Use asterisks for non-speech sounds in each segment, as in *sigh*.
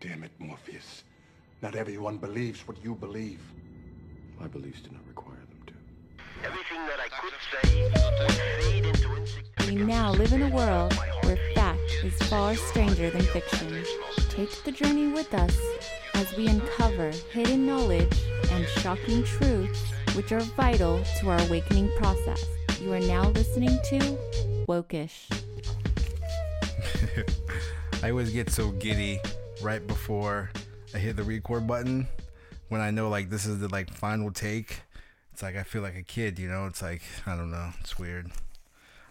Damn it, Morpheus. Not everyone believes what you believe. My beliefs do not require them to. Everything that I could say would fade into insignificance. We now live in a world where fact is far stranger than fiction. Take the journey with us as we uncover hidden knowledge and shocking truths which are vital to our awakening process. You are now listening to Wokish. *laughs* I always get so giddy right before I hit the record button when I know like this is the like final take. It's like I feel like a kid, you know. It's like I don't know. It's weird.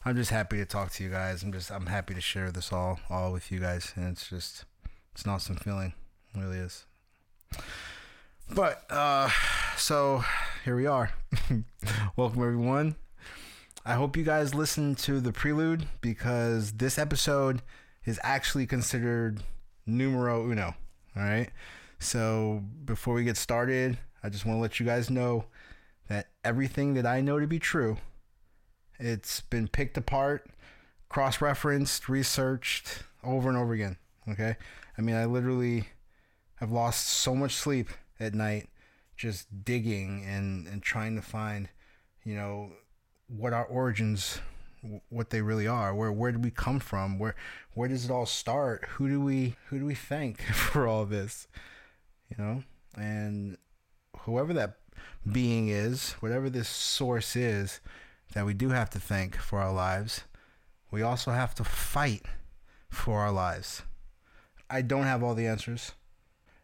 I'm just happy to talk to you guys. I'm just I'm happy to share this all all with you guys, and it's just it's an awesome feeling. It really is. But uh, so here we are. *laughs* Welcome everyone. I hope you guys listened to the prelude because this episode is actually considered numero uno. All right. So before we get started, I just want to let you guys know that everything that I know to be true, it's been picked apart, cross referenced, researched over and over again. Okay. I mean, I literally have lost so much sleep at night just digging and, and trying to find, you know, what our origins what they really are. Where where did we come from? Where where does it all start? Who do we who do we thank *laughs* for all this? You know? And whoever that being is whatever this source is that we do have to thank for our lives we also have to fight for our lives. I don't have all the answers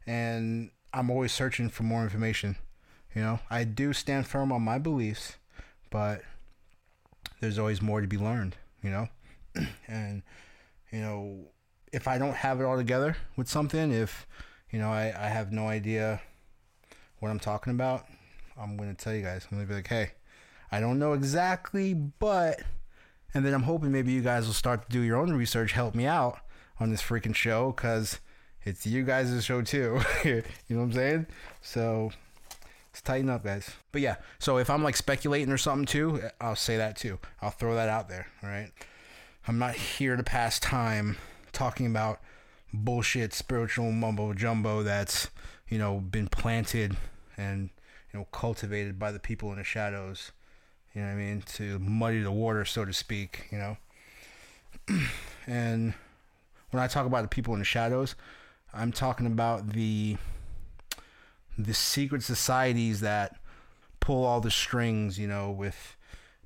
and i'm always searching for more information. You know? I do stand firm on my beliefs but there's always more to be learned, you know? *clears throat* and, you know, if I don't have it all together with something, if, you know, I, I have no idea what I'm talking about, I'm going to tell you guys. I'm going to be like, hey, I don't know exactly, but. And then I'm hoping maybe you guys will start to do your own research, help me out on this freaking show, because it's you guys' show too. *laughs* you know what I'm saying? So Tighten up, guys. But yeah, so if I'm like speculating or something too, I'll say that too. I'll throw that out there. All right. I'm not here to pass time talking about bullshit spiritual mumbo jumbo that's you know been planted and you know cultivated by the people in the shadows. You know what I mean? To muddy the water, so to speak. You know. *clears throat* and when I talk about the people in the shadows, I'm talking about the the secret societies that pull all the strings, you know, with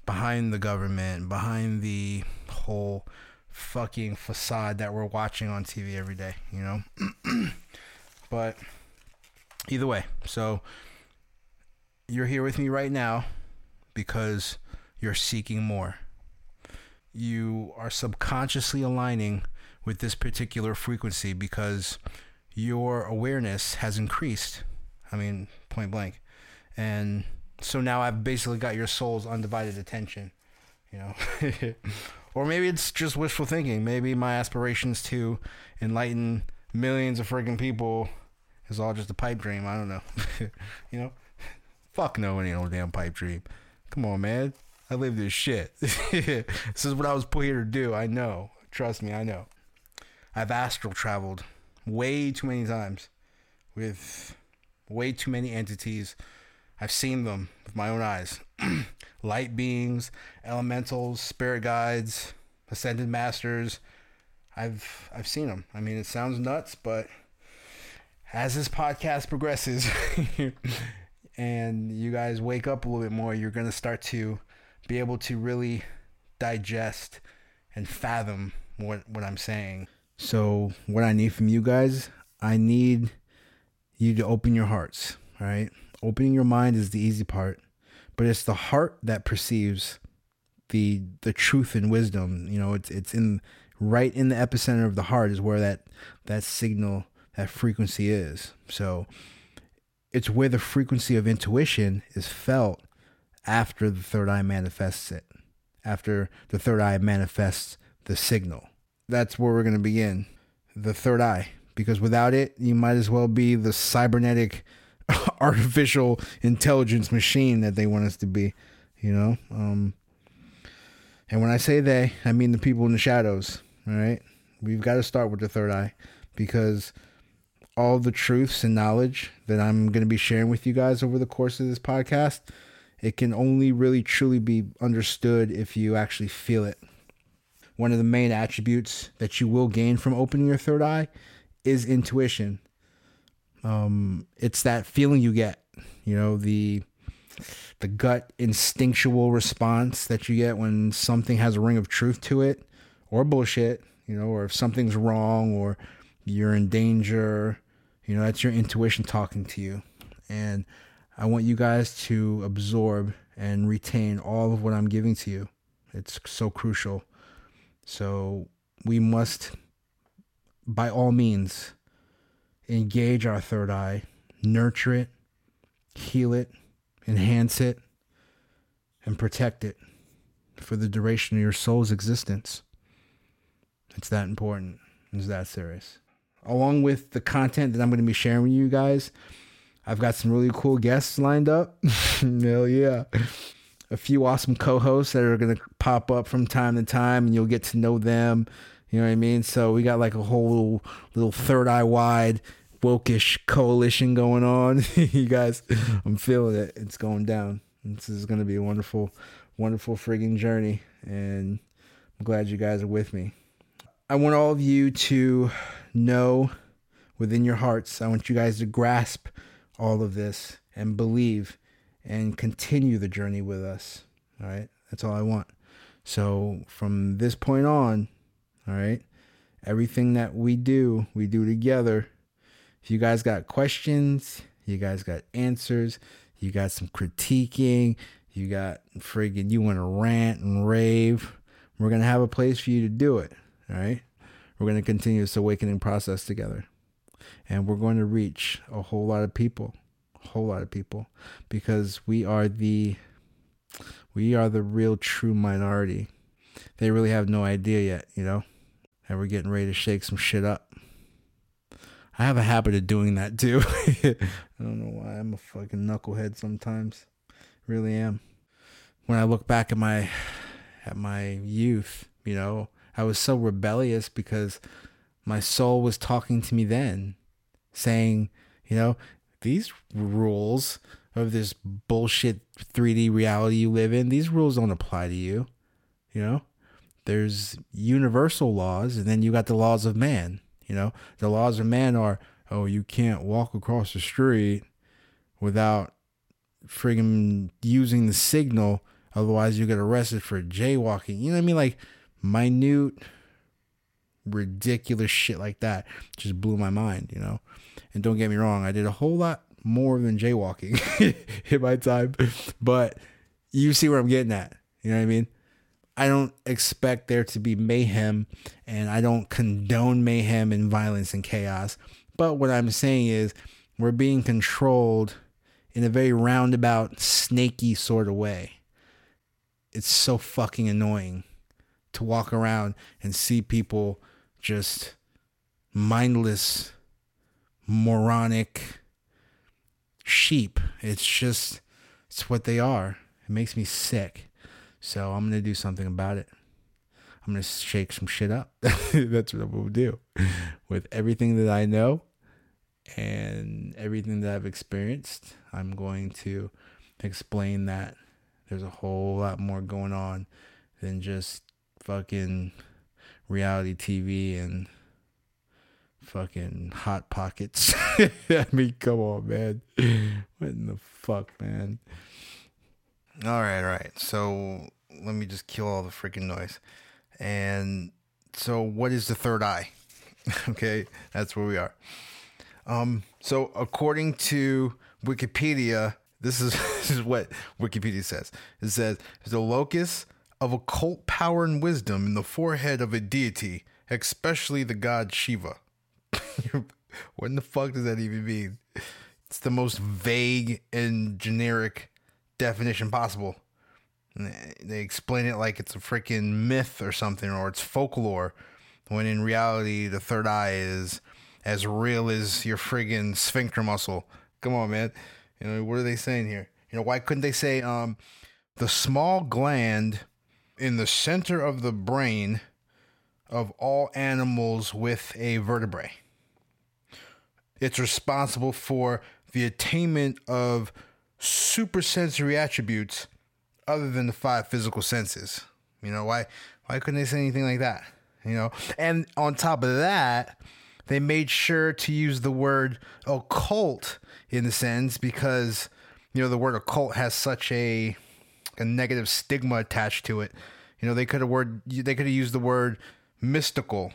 behind the government, behind the whole fucking facade that we're watching on TV every day, you know? *clears throat* but either way, so you're here with me right now because you're seeking more. You are subconsciously aligning with this particular frequency because your awareness has increased I mean, point blank. And so now I've basically got your soul's undivided attention, you know. *laughs* or maybe it's just wishful thinking. Maybe my aspirations to enlighten millions of freaking people is all just a pipe dream. I don't know. *laughs* you know? Fuck no, it ain't no damn pipe dream. Come on, man. I live this shit. *laughs* this is what I was put here to do. I know. Trust me, I know. I've astral traveled way too many times with way too many entities. I've seen them with my own eyes. *clears throat* Light beings, elementals, spirit guides, ascended masters. I've I've seen them. I mean, it sounds nuts, but as this podcast progresses *laughs* and you guys wake up a little bit more, you're going to start to be able to really digest and fathom what what I'm saying. So, what I need from you guys, I need you to open your hearts, right? Opening your mind is the easy part, but it's the heart that perceives the the truth and wisdom. You know, it's it's in right in the epicenter of the heart is where that that signal, that frequency is. So it's where the frequency of intuition is felt after the third eye manifests it. After the third eye manifests the signal. That's where we're going to begin. The third eye because without it, you might as well be the cybernetic *laughs* artificial intelligence machine that they want us to be, you know? Um, and when I say they, I mean the people in the shadows, all right? We've got to start with the third eye because all the truths and knowledge that I'm going to be sharing with you guys over the course of this podcast, it can only really truly be understood if you actually feel it. One of the main attributes that you will gain from opening your third eye is intuition. Um, it's that feeling you get, you know, the the gut instinctual response that you get when something has a ring of truth to it or bullshit, you know, or if something's wrong or you're in danger, you know, that's your intuition talking to you. And I want you guys to absorb and retain all of what I'm giving to you. It's so crucial. So we must, by all means, engage our third eye, nurture it, heal it, enhance it, and protect it for the duration of your soul's existence. It's that important. It's that serious. Along with the content that I'm going to be sharing with you guys, I've got some really cool guests lined up. *laughs* Hell yeah. A few awesome co hosts that are going to pop up from time to time, and you'll get to know them. You know what I mean? So we got like a whole little, little third eye wide wokish coalition going on. *laughs* you guys, I'm feeling it. It's going down. This is going to be a wonderful, wonderful frigging journey. And I'm glad you guys are with me. I want all of you to know within your hearts, I want you guys to grasp all of this and believe and continue the journey with us. All right. That's all I want. So from this point on, all right, everything that we do, we do together. If you guys got questions, you guys got answers, you got some critiquing, you got friggin' you want to rant and rave, we're going to have a place for you to do it. All right. We're going to continue this awakening process together. And we're going to reach a whole lot of people, a whole lot of people, because we are the we are the real true minority. They really have no idea yet, you know? And we're getting ready to shake some shit up. I have a habit of doing that too. *laughs* I don't know why. I'm a fucking knucklehead sometimes. Really am. When I look back at my at my youth, you know, I was so rebellious because my soul was talking to me then, saying, you know, these rules of this bullshit 3D reality you live in, these rules don't apply to you. You know, there's universal laws, and then you got the laws of man. You know, the laws of man are, oh, you can't walk across the street without friggin' using the signal, otherwise you get arrested for jaywalking. You know what I mean? Like minute, ridiculous shit like that just blew my mind, you know. And don't get me wrong, I did a whole lot more than jaywalking *laughs* in my time, but you see where I'm getting at. You know what I mean? I don't expect there to be mayhem and I don't condone mayhem and violence and chaos. But what I'm saying is we're being controlled in a very roundabout, snaky sort of way. It's so fucking annoying to walk around and see people just mindless, moronic sheep. It's just, it's what they are. It makes me sick. So I'm to do something about it. I'm to shake some shit up. *laughs* That's what I'm to do. *laughs* With everything that I know and everything that I've experienced, I'm going to explain that there's a whole lot more going on than just fucking reality TV and fucking hot pockets. *laughs* I mean, come on, man. What in the fuck, man? All right, all right. So let me just kill all the freaking noise. And so, what is the third eye? *laughs* okay, that's where we are. Um, so according to Wikipedia, this is *laughs* this is what Wikipedia says. It says a locus of occult power and wisdom in the forehead of a deity, especially the god Shiva. *laughs* what in the fuck does that even mean? It's the most vague and generic definition possible. They explain it like it's a freaking myth or something, or it's folklore, when in reality, the third eye is as real as your friggin' sphincter muscle. Come on, man. You know, what are they saying here? You know, why couldn't they say um, the small gland in the center of the brain of all animals with a vertebrae? it's responsible for the attainment of supersensory attributes other than the five physical senses. You know, why why couldn't they say anything like that? You know, and on top of that, they made sure to use the word occult in the sense because you know the word occult has such a a negative stigma attached to it. You know, they could have word they could have used the word mystical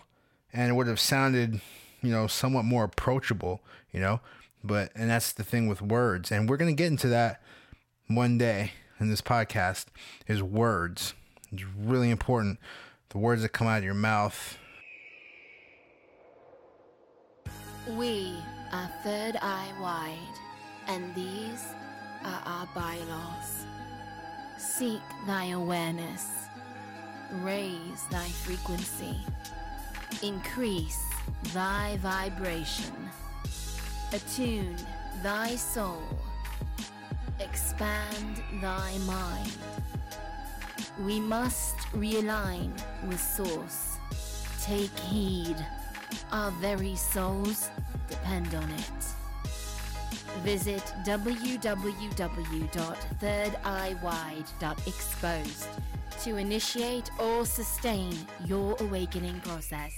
and it would have sounded, you know, somewhat more approachable, you know? But and that's the thing with words. And we're going to get into that one day in this podcast is words. It's really important. The words that come out of your mouth. We are Third Eye Wide, and these are our bylaws. Seek thy awareness, raise thy frequency, increase thy vibration, attune thy soul, expand thy mind. We must realign with Source. Take heed. Our very souls depend on it. Visit www.thirdeyewide.exposed to initiate or sustain your awakening process.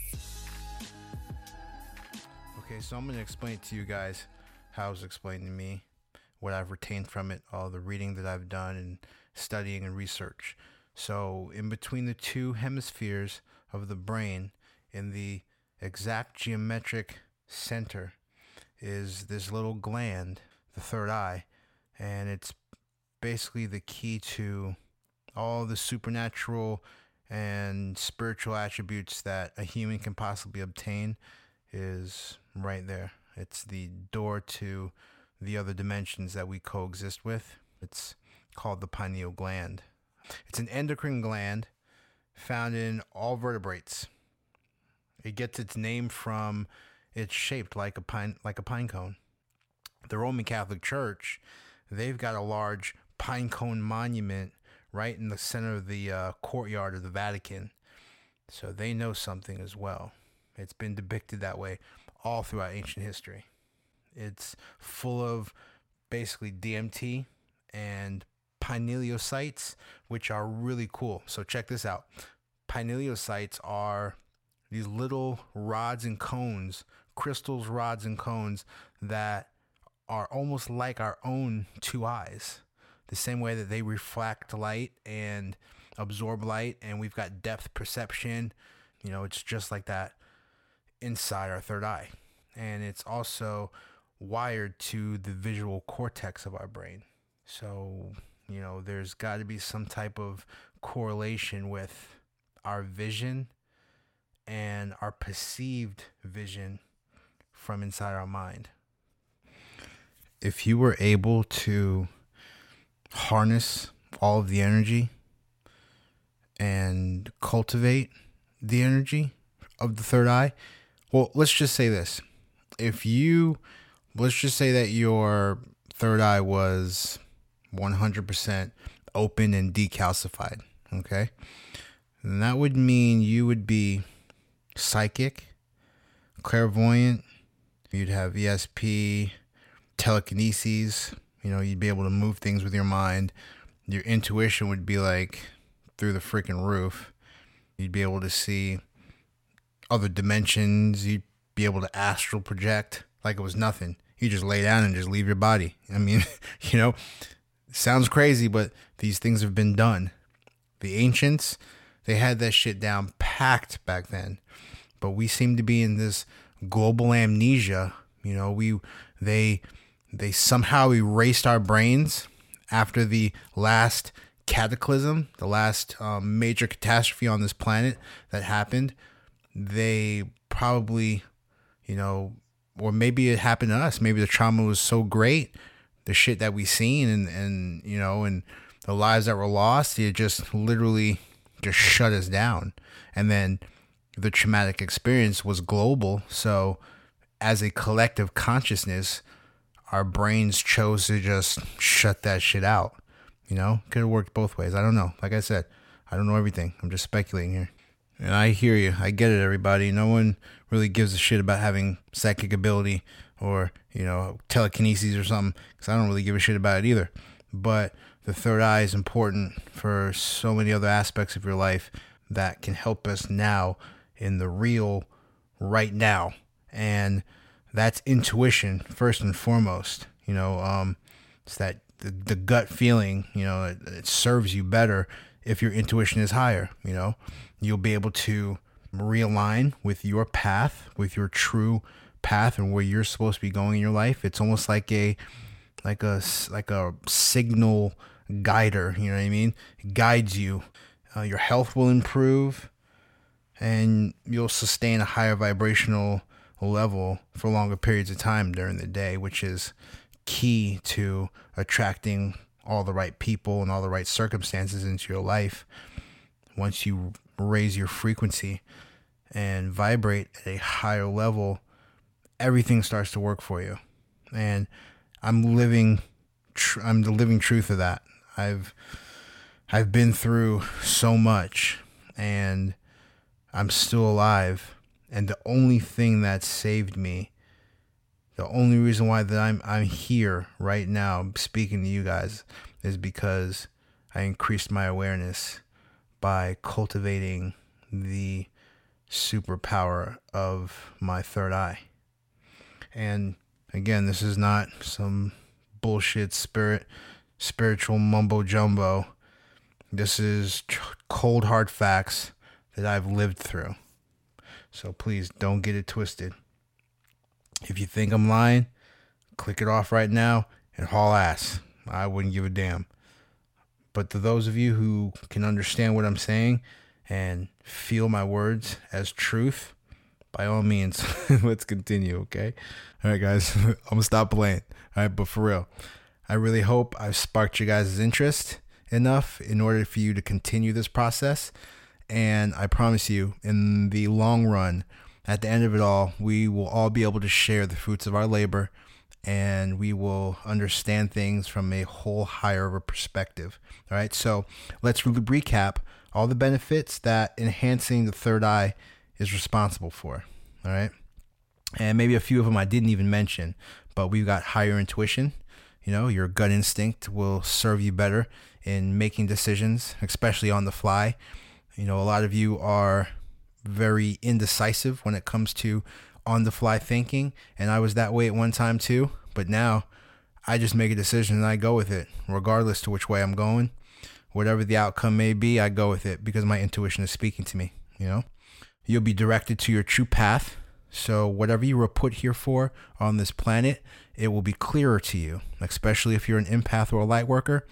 Okay, so I'm going to explain to you guys how it's explained to me, what I've retained from it, all the reading that I've done and studying and research. So, in between the two hemispheres of the brain, in the exact geometric center, is this little gland, the third eye, and it's basically the key to all the supernatural and spiritual attributes that a human can possibly obtain is right there. It's the door to the other dimensions that we coexist with. It's called the pineal gland. It's an endocrine gland found in all vertebrates. It gets its name from it's shaped like a pine like a pine cone. The Roman Catholic Church, they've got a large pine cone monument right in the center of the uh, courtyard of the Vatican. So they know something as well. It's been depicted that way all throughout ancient history. It's full of basically DMT and pinealocytes, which are really cool. So check this out. Pinealocytes are these little rods and cones, crystals, rods and cones that are almost like our own two eyes. The same way that they reflect light and absorb light, and we've got depth perception. You know, it's just like that inside our third eye. And it's also wired to the visual cortex of our brain. So, you know, there's got to be some type of correlation with our vision and our perceived vision from inside our mind. If you were able to harness all of the energy and cultivate the energy of the third eye, well, let's just say this. If you, let's just say that your third eye was 100% open and decalcified, okay? Then that would mean you would be psychic, clairvoyant, you'd have ESP, telekinesis, you know, you'd be able to move things with your mind. Your intuition would be like through the freaking roof. You'd be able to see other dimensions. You'd be able to astral project like it was nothing. You just lay down and just leave your body. *laughs* I mean, *laughs* you know, sounds crazy, but these things have been done. The ancients, they had that shit down packed back then. But we seem to be in this global amnesia. You know, we they they somehow erased our brains after the last cataclysm, the last um, major catastrophe on this planet that happened. They probably, you know, or maybe it happened to us. Maybe the trauma was so great, the shit that we seen, and and you know, and the lives that were lost, it just literally just shut us down. And then the traumatic experience was global, so as a collective consciousness, our brains chose to just shut that shit out. You know, could have worked both ways. I don't know. Like I said, I don't know everything. I'm just speculating here. And I hear you. I get it, everybody. No one really gives a shit about having psychic ability. or you know telekinesis or something because I don't really give a shit about it either. But the third eye is important for so many other aspects of your life that can help us now in the real right now and that's intuition first and foremost you know um it's that the, the gut feeling you know it, it serves you better if your intuition is higher you know you'll be able to realign with your path with your true path and where you're supposed to be going in your life. It's almost like a like a like a signal guider you know what i mean? It guides you. Uh, your health will improve and you'll sustain a higher vibrational level for longer periods of time during the day, which is key to attracting all the right people and all the right circumstances into your life. Once you raise your frequency and vibrate at a higher level, everything starts to work for you. And I'm living, tr- I'm the living truth of that. I've, I've been through so much and I'm still alive. And the only thing that saved me, the only reason why that I'm I'm here right now speaking to you guys is because I increased my awareness by cultivating the superpower of my third eye. And again, this is not some bullshit spirit spiritual mumbo jumbo. This is cold hard facts that I've lived through. So please don't get it twisted. If you think I'm lying, click it off right now and haul ass. I wouldn't give a damn. But to those of you who can understand what I'm saying and feel my words as truth, by all means, *laughs* let's continue, okay? All right, guys, *laughs* I'm gonna stop playing. All right, but for real, I really hope I've sparked you guys' interest enough in order for you to continue this process. And I promise you, in the long run, at the end of it all, we will all be able to share the fruits of our labor and we will understand things from a whole higher perspective. All right, so let's re- recap all the benefits that enhancing the third eye is responsible for. All right, and maybe a few of them I didn't even mention, but we've got higher intuition. You know, your gut instinct will serve you better in making decisions, especially on the fly. You know, a lot of you are very indecisive when it comes to on the fly thinking, and I was that way at one time too. But now I just make a decision and I go with it, regardless to which way I'm going. Whatever the outcome may be, I go with it because my intuition is speaking to me. You know, you'll be directed to your true path. So whatever you were put here for on this planet, it will be clearer to you, especially if you're an empath or a light worker.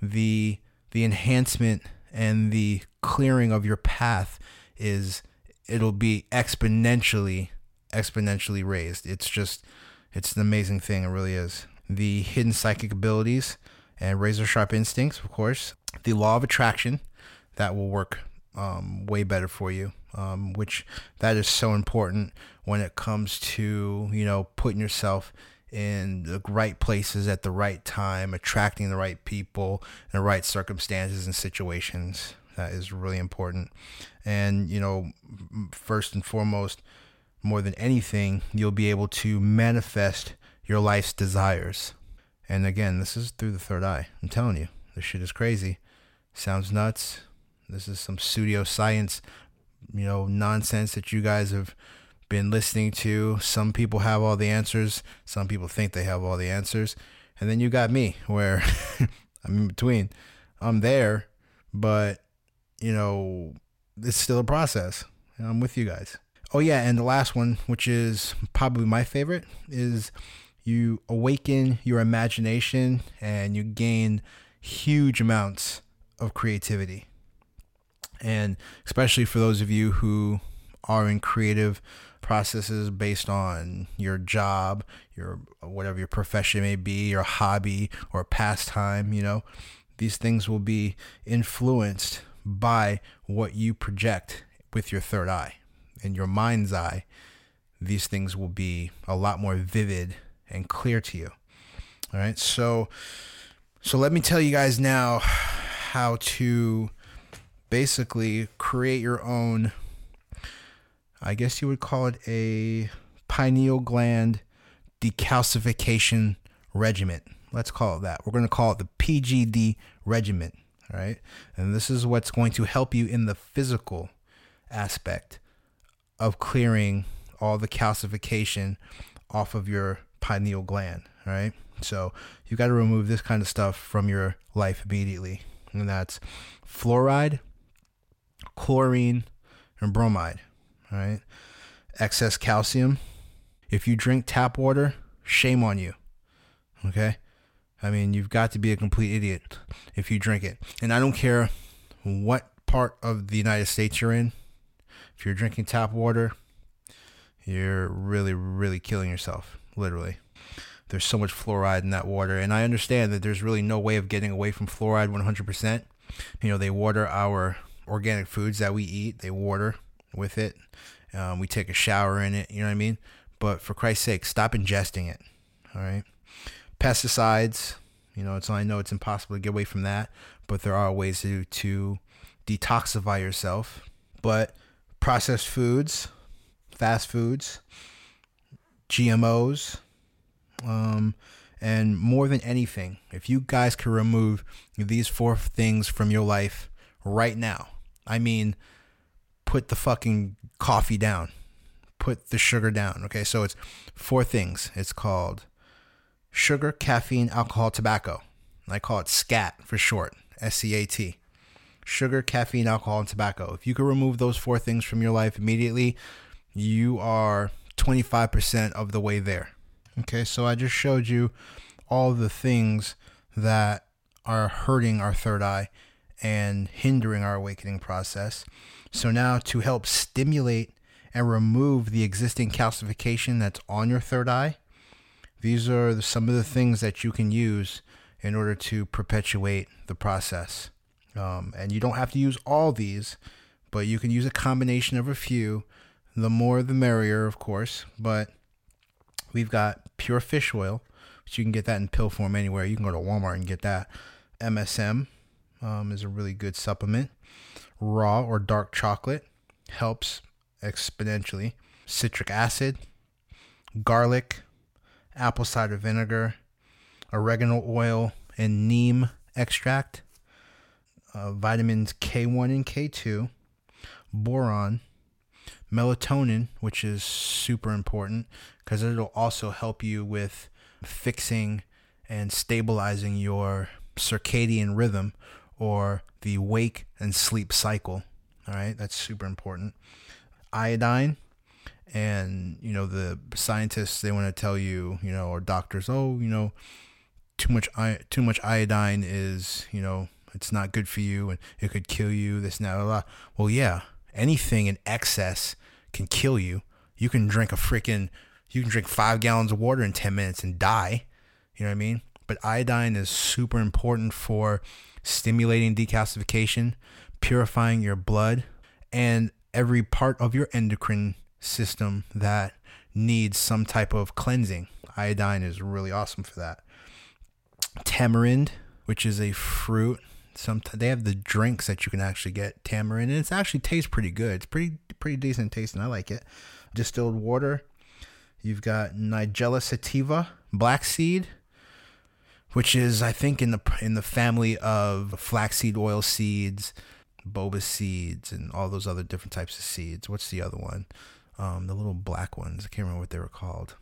The the enhancement and the clearing of your path is it'll be exponentially exponentially raised. It's just it's an amazing thing, it really is. The hidden psychic abilities and razor sharp instincts, of course. The law of attraction that will work um, way better for you, um, which that is so important when it comes to you know putting yourself in the right places at the right time, attracting the right people, in the right circumstances and situations. That is really important. And, you know, first and foremost, more than anything, you'll be able to manifest your life's desires. And again, this is through the third eye. I'm telling you, this shit is crazy. Sounds nuts. This is some pseudo science, you know, nonsense that you guys have been listening to. Some people have all the answers. Some people think they have all the answers. And then you got me, where *laughs* I'm in between. I'm there, but, you know, it's still a process. I'm with you guys. Oh, yeah. And the last one, which is probably my favorite, is you awaken your imagination and you gain huge amounts of creativity. And especially for those of you who are in creative processes based on your job, your whatever your profession may be, your hobby or pastime, you know, these things will be influenced by what you project with your third eye. In your mind's eye, these things will be a lot more vivid and clear to you. All right. So so let me tell you guys now how to basically create your own I guess you would call it a pineal gland decalcification regimen. Let's call it that. We're going to call it the PGD regimen. All right. And this is what's going to help you in the physical aspect of clearing all the calcification off of your pineal gland. Right. So you got to remove this kind of stuff from your life immediately. And that's fluoride, chlorine, and bromide. Right. Excess calcium. If you drink tap water, shame on you. Okay. I mean, you've got to be a complete idiot if you drink it. And I don't care what part of the United States you're in. If you're drinking tap water, you're really, really killing yourself, literally. There's so much fluoride in that water. And I understand that there's really no way of getting away from fluoride 100%. You know, they water our organic foods that we eat, they water with it. Um, we take a shower in it, you know what I mean? But for Christ's sake, stop ingesting it. All right. Pesticides, you know, it's I know it's impossible to get away from that, but there are ways to to detoxify yourself. But processed foods, fast foods, GMOs, um, and more than anything, if you guys could remove these four things from your life right now, I mean, put the fucking coffee down, put the sugar down. Okay, so it's four things. It's called sugar, caffeine, alcohol, tobacco. I call it SCAT for short, S C A T. Sugar, caffeine, alcohol, and tobacco. If you could remove those four things from your life immediately, you are 25% of the way there. Okay, so I just showed you all the things that are hurting our third eye and hindering our awakening process. So now to help stimulate and remove the existing calcification that's on your third eye, these are some of the things that you can use in order to perpetuate the process. Um, and you don't have to use all these, but you can use a combination of a few. The more the merrier, of course. But we've got pure fish oil, which you can get that in pill form anywhere. You can go to Walmart and get that. MSM um, is a really good supplement. Raw or dark chocolate helps exponentially. Citric acid, garlic, apple cider vinegar, oregano oil, and neem extract, uh, vitamins K1 and K2, boron, melatonin, which is super important because it'll also help you with fixing and stabilizing your circadian rhythm or the wake and sleep cycle. All right, that's super important. Iodine, and you know the scientists they want to tell you, you know, or doctors, oh, you know, too much too much iodine is, you know, it's not good for you and it could kill you. This that. Blah, blah. Well, yeah, anything in excess can kill you. You can drink a freaking, you can drink five gallons of water in ten minutes and die. You know what I mean? But iodine is super important for stimulating decalcification, purifying your blood, and every part of your endocrine system that needs some type of cleansing. Iodine is really awesome for that. Tamarind, which is a fruit. Some they have the drinks that you can actually get tamarind, and it actually tastes pretty good. It's pretty pretty decent tasting. I like it. Distilled water. You've got Nigella sativa, black seed, which is I think in the in the family of flaxseed oil seeds, boba seeds, and all those other different types of seeds. What's the other one? Um, the little black ones. I can't remember what they were called.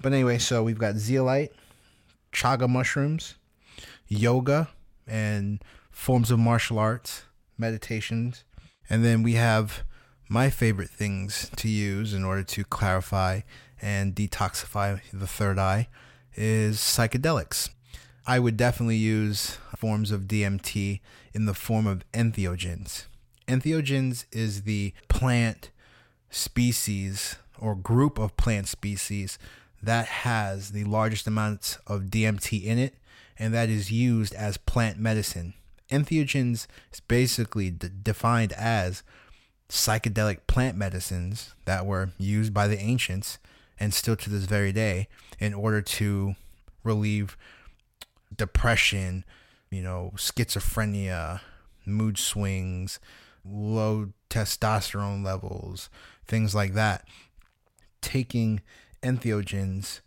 But anyway, so we've got zeolite, chaga mushrooms, yoga, and forms of martial arts, meditations, and then we have my favorite things to use in order to clarify and detoxify the third eye is psychedelics. I would definitely use forms of DMT in the form of entheogens. Entheogens is the plant species or group of plant species that has the largest amounts of DMT in it, and that is used as plant medicine. Entheogens is basically d- defined as psychedelic plant medicines that were used by the ancients and still to this very day in order to relieve depression, you know, schizophrenia, mood swings, low testosterone levels, things like that. Taking entheogens,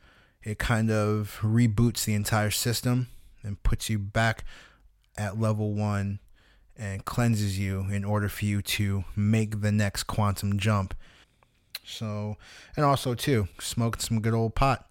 it kind of reboots the entire system and puts you back at level one and cleanses you in order for you to make the next quantum jump. So, and also too, smoking some good old pot.